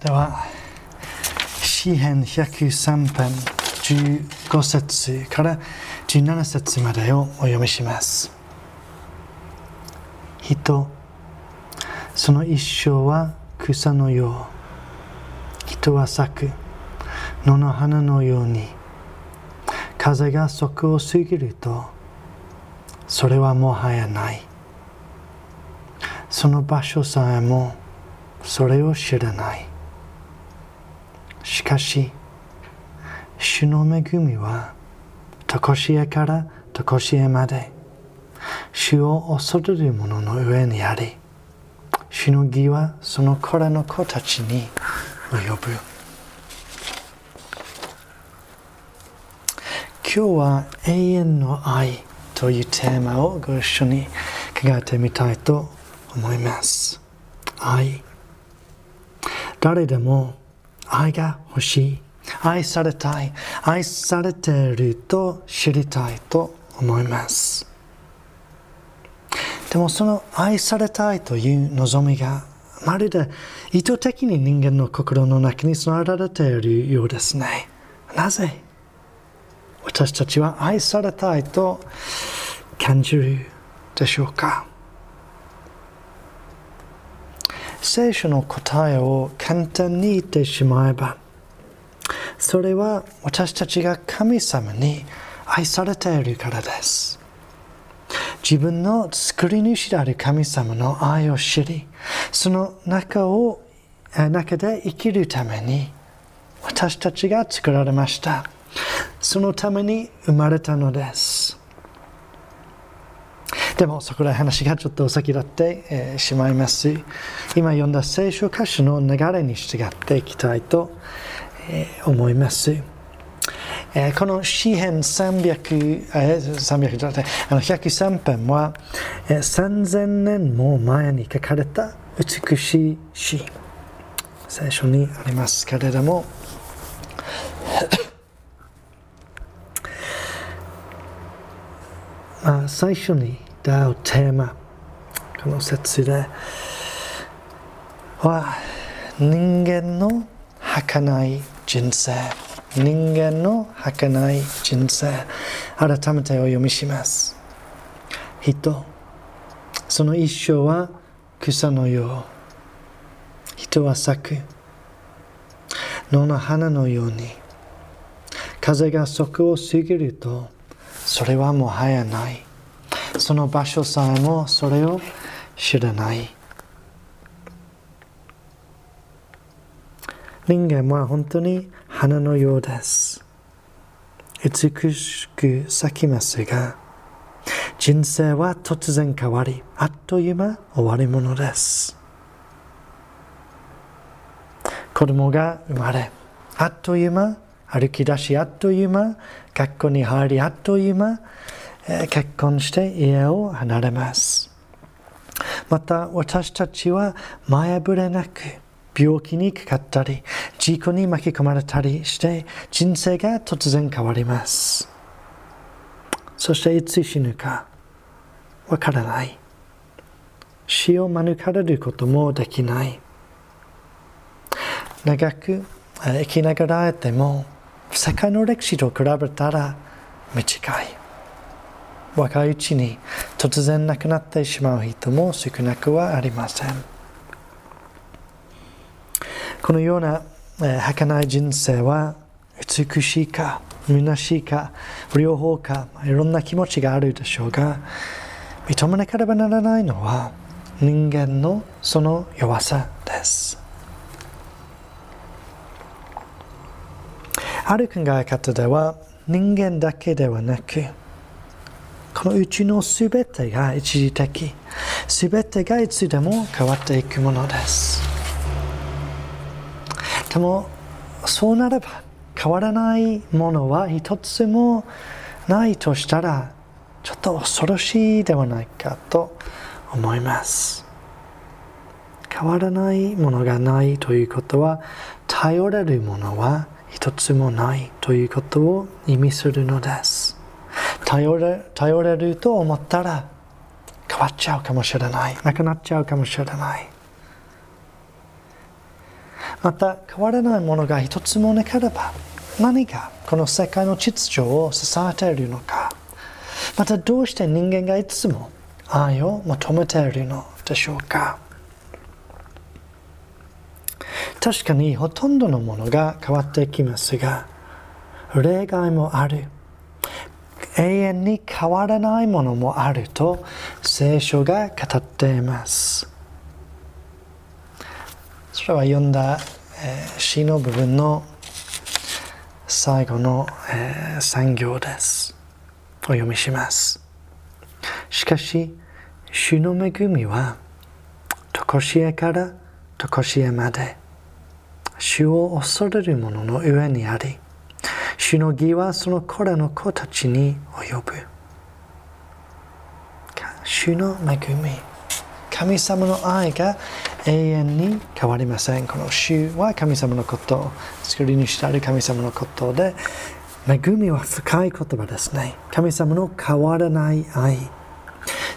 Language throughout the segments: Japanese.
では詩編103編15節から17節までをお読みします。人その一生は草のよう。人は咲く。野の花のように。風が底を過ぎるとそれはもはやない。その場所さえもそれを知らない。しかし主の恵みは常しえから常しえまで主を恐れる者の上にあり主の義はその子らの子たちに及ぶ。今日は永遠の愛というテーマをご一緒に考えてみたいと思います。愛。誰でも愛が欲しい。愛されたい。愛されていると知りたいと思います。でもその愛されたいという望みがまるで意図的に人間の心の中に備えられているようですね。なぜ私たちは愛されたいと感じるでしょうか？聖書の答えを簡単に言ってしまえばそれは私たちが神様に愛されているからです。自分の作り主である神様の愛を知りその中を中で生きるために私たちが作られました。そのために生まれたのです。でもそこら話がちょっとお先立って、えー、しまいます。今読んだ聖書箇所の流れに従っていきたいと、えー、思います。えー、この詩編300、えー、300じゃなくてあの103編は、えー、3000年も前に書かれた美しい詩。聖書にありますけれども。まあ、最初に出会うテーマこの説で。は人間の儚い人生。人間の儚い人生。改めてお読みします。人。その一生は草のよう人は咲く。野の花のように。風が底を過ぎるとそれはもはやない。その場所さえもそれを知らない。人間は本当に花のようです。美しく咲きますが人生は突然変わりあっという間終わり者です。子供が生まれあっという間歩き出しあっという間学校に入りあっという間結婚して家を離れます。また私たちは前触れなく病気にかかったり事故に巻き込まれたりして人生が突然変わります。そしていつ死ぬかわからない。死を免れることもできない。長く生きながらえても世界の歴史と比べたら短い。若いうちに突然亡くなってしまう人も少なくはありません。このような、えー、儚い人生は美しいか虚しいか両方かいろんな気持ちがあるでしょうが認めなければならないのは人間のその弱さです。ある考え方では人間だけではなくこのうちのすべてが一時的。すべてがいつでも変わっていくものです。でもそうなれば変わらないものは一つもないとしたらちょっと恐ろしいではないかと思います。変わらないものがないということは頼れるものは一つもないということを意味するのです。頼れ頼れると思ったら変わっちゃうかもしれない。なくなっちゃうかもしれない。また変わらないものが一つもなければ何がこの世界の秩序を支えているのか。またどうして人間がいつも愛を求めているのでしょうか。確かにほとんどのものが変わってきますが例外もある。永遠に変わらないものもあると聖書が語っています。それは読んだ、えー、詩の部分の最後の、えー、産業です。お読みします。しかし主の恵みは常しえから常しえまで主を恐れる者の上にあり主の義はその子らの子たちに及ぶ。主の恵み。神様の愛が永遠に変わりません。この主は神様のこと作りにしてある神様のことで恵みは深い言葉ですね。神様の変わらない愛。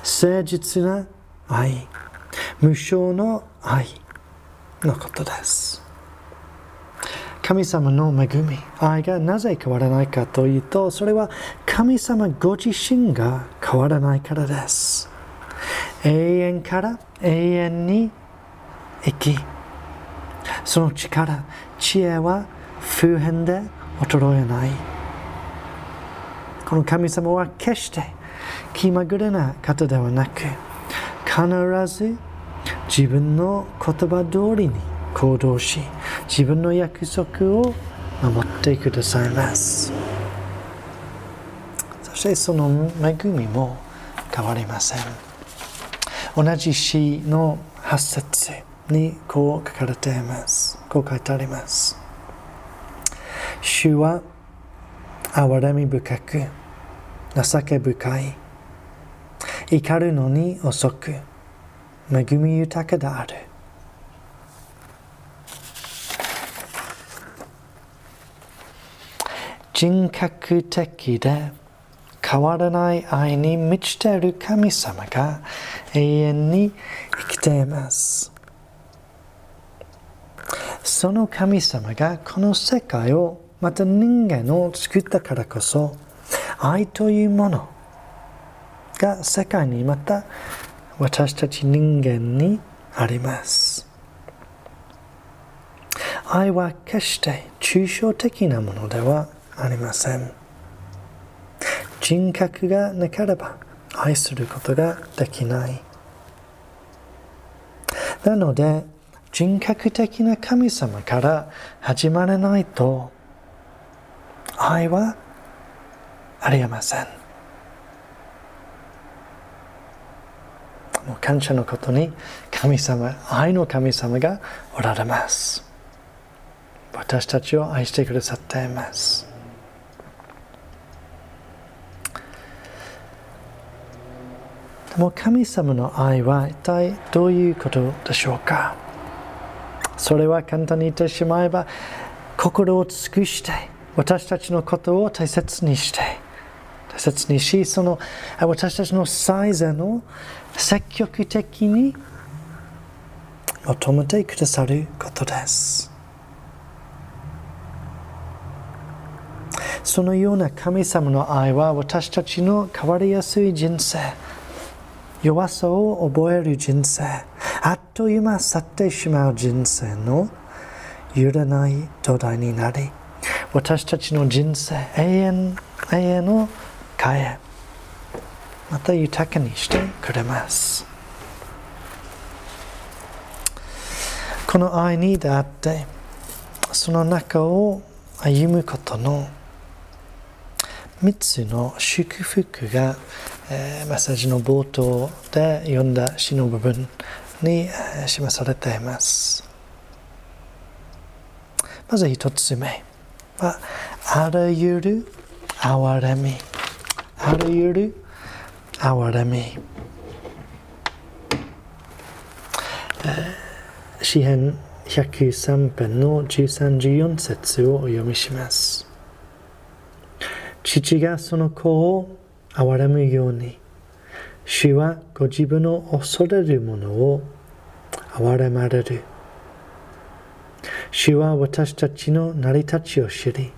誠実な愛。無償の愛のことです。神様の恵み、愛がなぜ変わらないかというと、それは神様ご自身が変わらないからです。永遠から永遠に生き、その力、知恵は普遍で衰えない。この神様は決して気まぐれな方ではなく、必ず自分の言葉通りに行動し、自分の約束を守ってくださいます。そしてその恵みも変わりません。同じ詩の8節にこう書かれています。こう書いてあります。主は憐れみ深く情け深い。怒るのに遅く恵み豊かである。人格的で変わらない愛に満ちている神様が永遠に生きています。その神様がこの世界をまた人間を作ったからこそ愛というものが世界にまた私たち人間にあります。愛は決して抽象的なものではありません。人格がなければ愛することができない。なので人格的な神様から始まらないと愛はありえません。もう感謝のことに神様愛の神様がおられます。私たちを愛してくださっています。もう神様の愛は一体どういうことでしょうか？それは簡単に言ってしまえば心を尽くして私たちのことを大切にして大切にしその私たちの最善を積極的に求めてくださることです。そのような神様の愛は私たちの変わりやすい人生弱さを覚える人生。あっという間去ってしまう人生の揺れない土台になり私たちの人生永遠永遠の変えまた豊かにしてくれます。この愛に出会ってその中を歩むことの3つの祝福がえー、メッセージの冒頭で読んだ詩の部分に、示されています。まず一つ目は、あらゆる憐れみ。あらゆる憐れみ。詩編103編の13、14節をお読みします。父がその子を憐れむように主はご自分の恐れるものを憐れまれる主は私たちの成り立ちを知り、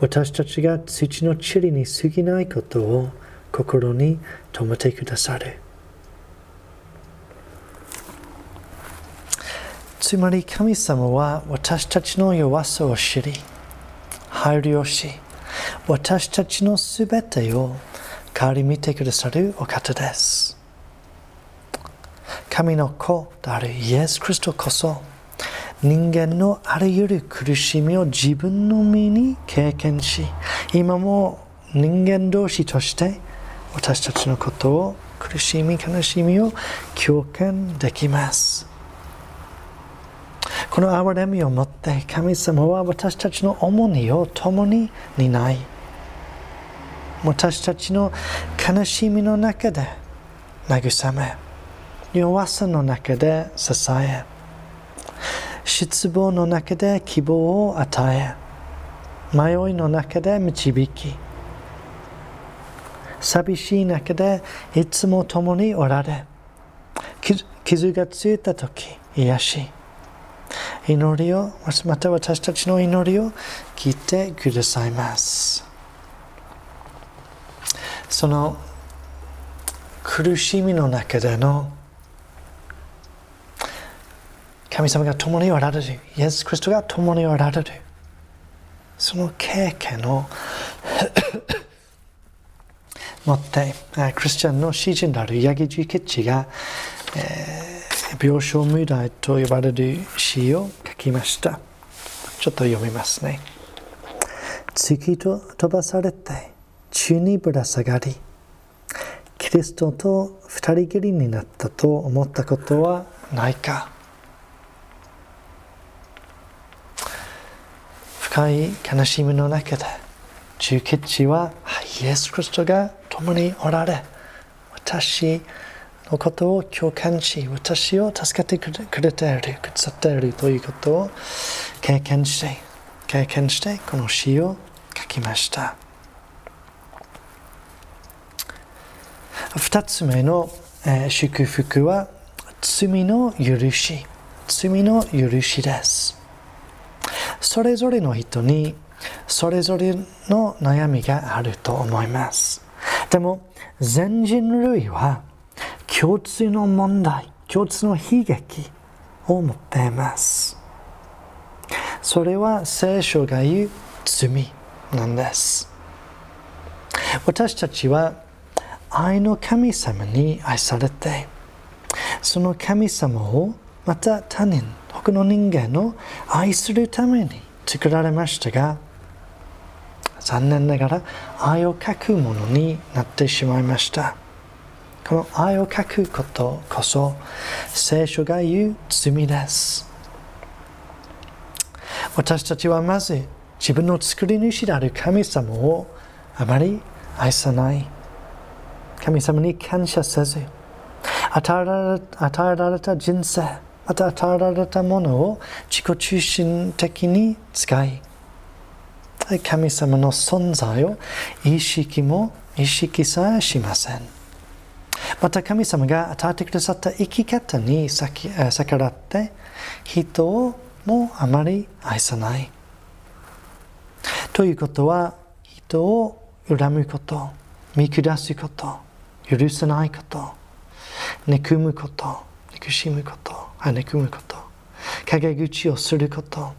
私たちが土の塵に過ぎないことを心に留めてくださる。つまり神様は私たちの弱さを知り、配慮し、私たちのすべてを顧みてくださるお方です。神の子であるイエス・クリストこそ、人間のあらゆる苦しみを自分の身に経験し、今も人間同士として私たちのことを苦しみ、悲しみを共感できます。この憐れみをもって神様は私たちの重荷を共に担い、私たちの悲しみの中で慰め、弱さの中で支え、失望の中で希望を与え迷いの中で導き寂しい中でいつも共におられ傷がついた時癒し。祈りをまた私たちの祈りを聞いてくださいますその苦しみの中での神様が共におられる。イエス・クリストが共におられる。その経験を持って、クリスチャンの詩人であるヤギジケッチが、えー、病床無題と呼ばれる詩を書きました。ちょっと読みますね。月と飛ばされて、宙にぶら下がり、キリストと二人きりになったと思ったことはないか深い悲しみの中で、中決地はイエス・クリストが共におられ、私のことを共感し、私を助けてくれている、くださっているということを経験して、経験して、この詩を書きました。二つ目の、えー、祝福は、罪の許し、罪の許しです。それぞれの人にそれぞれの悩みがあると思います。でも全人類は共通の問題、共通の悲劇を持っています。それは聖書が言う罪なんです。私たちは愛の神様に愛されて、その神様をまた他人、他の人間を愛するために作られましたが残念ながら愛を書くものになってしまいましたこの愛を書くことこそ聖書が言う罪です。私たちはまず自分の作り主である神様をあまり愛さない。神様に感謝せず与えられた人生また与えられたものを自己中心的に使い神様の存在を意識も意識さえしません。また神様が与えてくださった生き方に逆らって人をもあまり愛さない。ということは人を恨むこと見下すこと許さないこと憎むこと憎しむこと憎むこと陰口をすること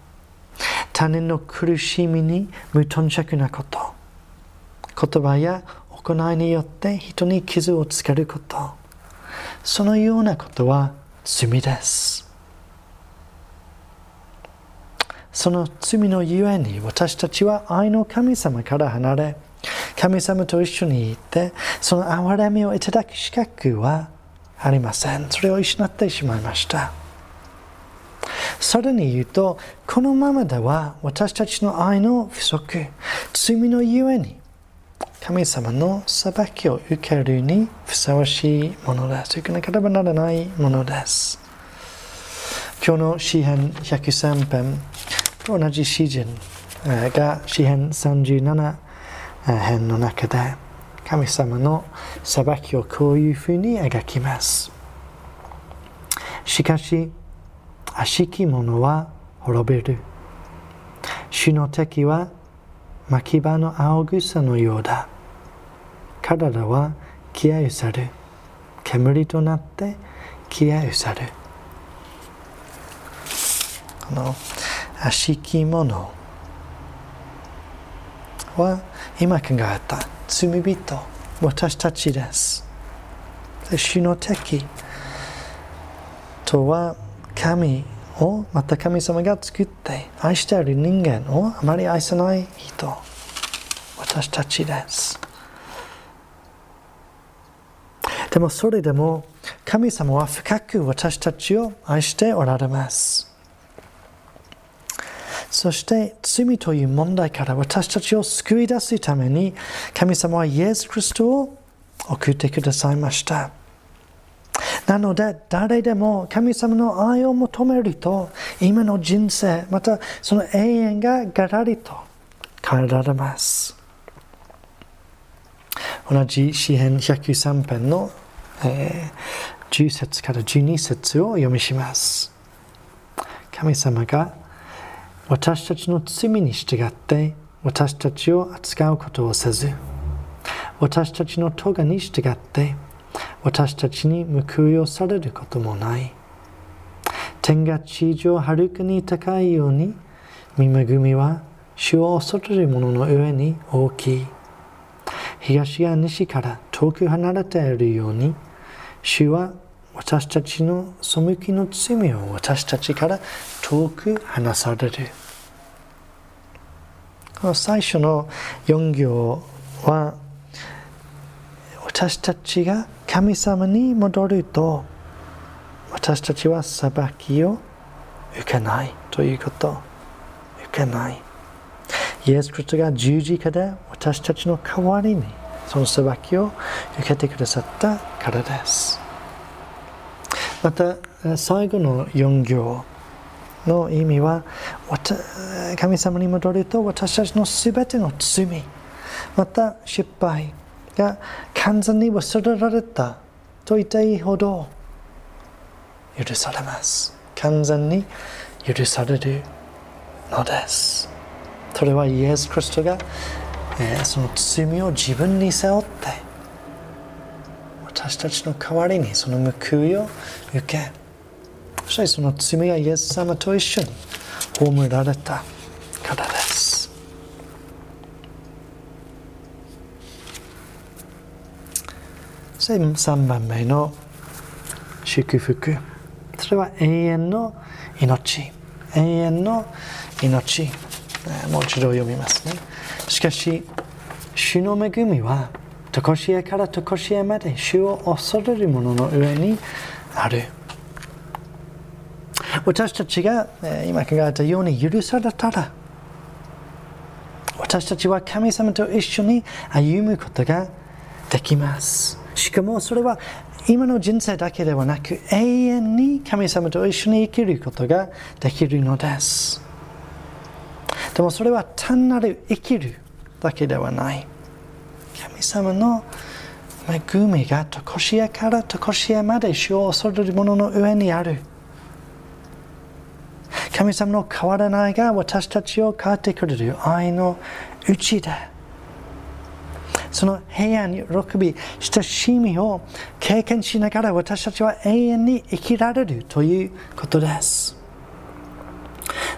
他人の苦しみに無頓着なこと言葉や行いによって人に傷をつけることそのようなことは罪ですその罪のゆえに私たちは愛の神様から離れ神様と一緒にいてその憐れみをいただく資格はありませんそれを失ってしまいましたさらに言うとこのままでは私たちの愛の不足罪のゆえに神様の裁きを受けるにふさわしいものです。受けなければならないものです。今日の詩篇103編と同じ詩人が詩篇37編の中で神様の裁きをこういうふうに描きます。しかし、悪しき者は滅びる主の敵は牧場の青草のようだ。体は消え去る。煙となって消え去る。この悪しき者は今考えた。罪人私たちです。主の敵とは神をまた神様が作って愛している人間をあまり愛さない人私たちですでもそれでも神様は深く私たちを愛しておられますそして罪という問題から私たちを救い出すために神様はイエス・クリストを送ってくださいました。なので誰でも神様の愛を求めると今の人生またその永遠がガラリと変えられます。同じ詩編103編の、えー、10節から12節を読みします。神様が私たちの罪に従って私たちを扱うことをせず私たちの咎に従って私たちに報いをされることもない。天が地上はるかに高いように、見恵みは主を恐れる者のの上に大きい。東や西から遠く離れているように、主は私たちの背きの罪を私たちから遠く離される。この最初の4行は私たちが神様に戻ると私たちは裁きを受けないということ。受けない。イエス・クリストが十字架で私たちの代わりにその裁きを受けてくださったからです。また最後の4行の意味は神様に戻ると私たちの全ての罪また失敗が完全に忘れられたと言っていいほど許されます。完全に許されるのです。それはイエス・クリストが、えー、その罪を自分に背負って私たちの代わりにその報いを受けそしてその罪がイエス様と一緒に葬られたからです。そして3番目の祝福。それは永遠の命。永遠の命。もう一度読みますね。しかし主の恵みは常しえから常しえまで主を恐れる者の上にある。私たちが今考えたように許されたら私たちは神様と一緒に歩むことができます。しかもそれは今の人生だけではなく永遠に神様と一緒に生きることができるのです。でもそれは単なる生きるだけではない。神様の恵みが常しえから常しえまで主を恐れる者の上にある。神様の変わらないが私たちを変わってくれる愛のうちで。その平安、喜び、親しみを経験しながら私たちは永遠に生きられるということです。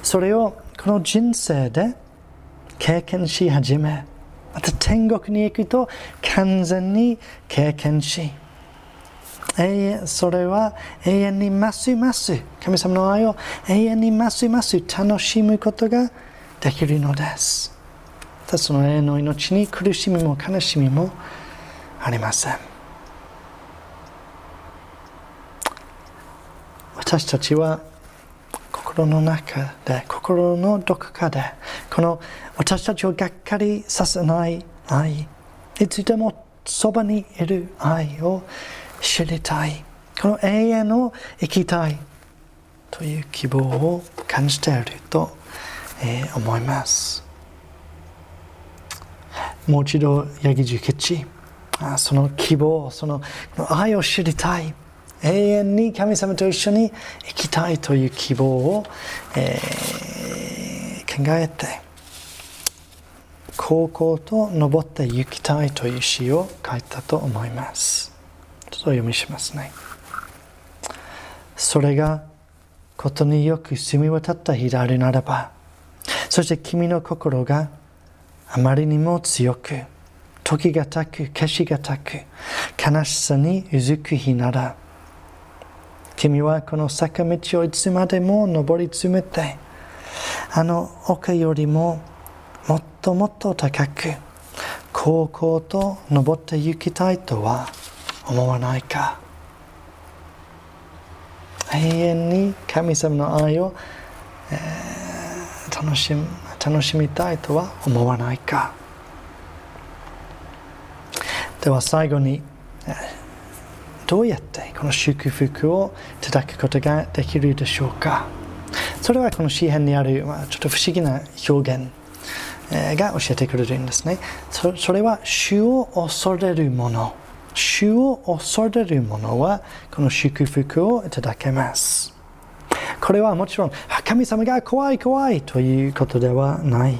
それをこの人生で経験し始め、また天国に行くと完全に経験し、永遠それは永遠にますます神様の愛を永遠にますます楽しむことができるのです。たその永遠の命に苦しみも悲しみもありません私たちは心の中で心のどこかでこの私たちをがっかりさせない愛いつでもそばにいる愛を知りたいこの永遠を生きたいという希望を感じていると、え、思います。もう一度ヤギジケチその希望その愛を知りたい。永遠に神様と一緒に生きたいという希望を、えー、考えて高校と登って行きたいという詩を書いたと思います。ちょっと読みしますね。それがことによく澄み渡った日であるならばそして君の心があまりにも強く時がたく消しがたく悲しさにうずく日なら君はこの坂道をいつまでも登り詰めてあの丘よりももっともっと高く高校と登って行きたいとは思わないか。永遠に神様の愛を、えー、楽しむ。楽しみたいとは思わないか。では最後に、どうやってこの祝福をいただくことができるでしょうか。それはこの詩篇にある、ま、ちょっと不思議な表現が教えてくれるんですね。それは主を恐れるもの。主を恐れる者はこの祝福をいただけます。これはもちろん神様が怖い怖いということではない。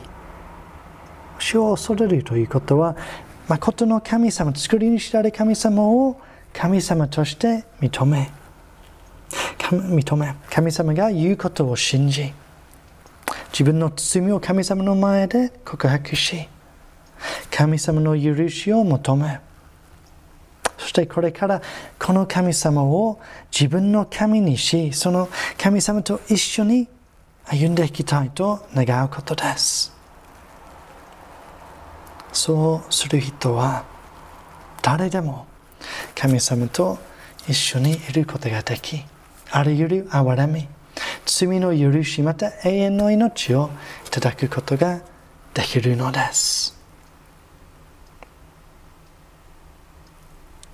主を恐れるということは誠の神様、作り主である神様を神様として認め、認め、神様が言うことを信じ、自分の罪を神様の前で告白し、神様の許しを求め、してこれからこの神様を自分の神にし、その神様と一緒に歩んでいきたいと願うことです。そうする人は誰でも神様と一緒にいることができあらゆる憐れみ罪の許しまた永遠の命をいただくことができるのです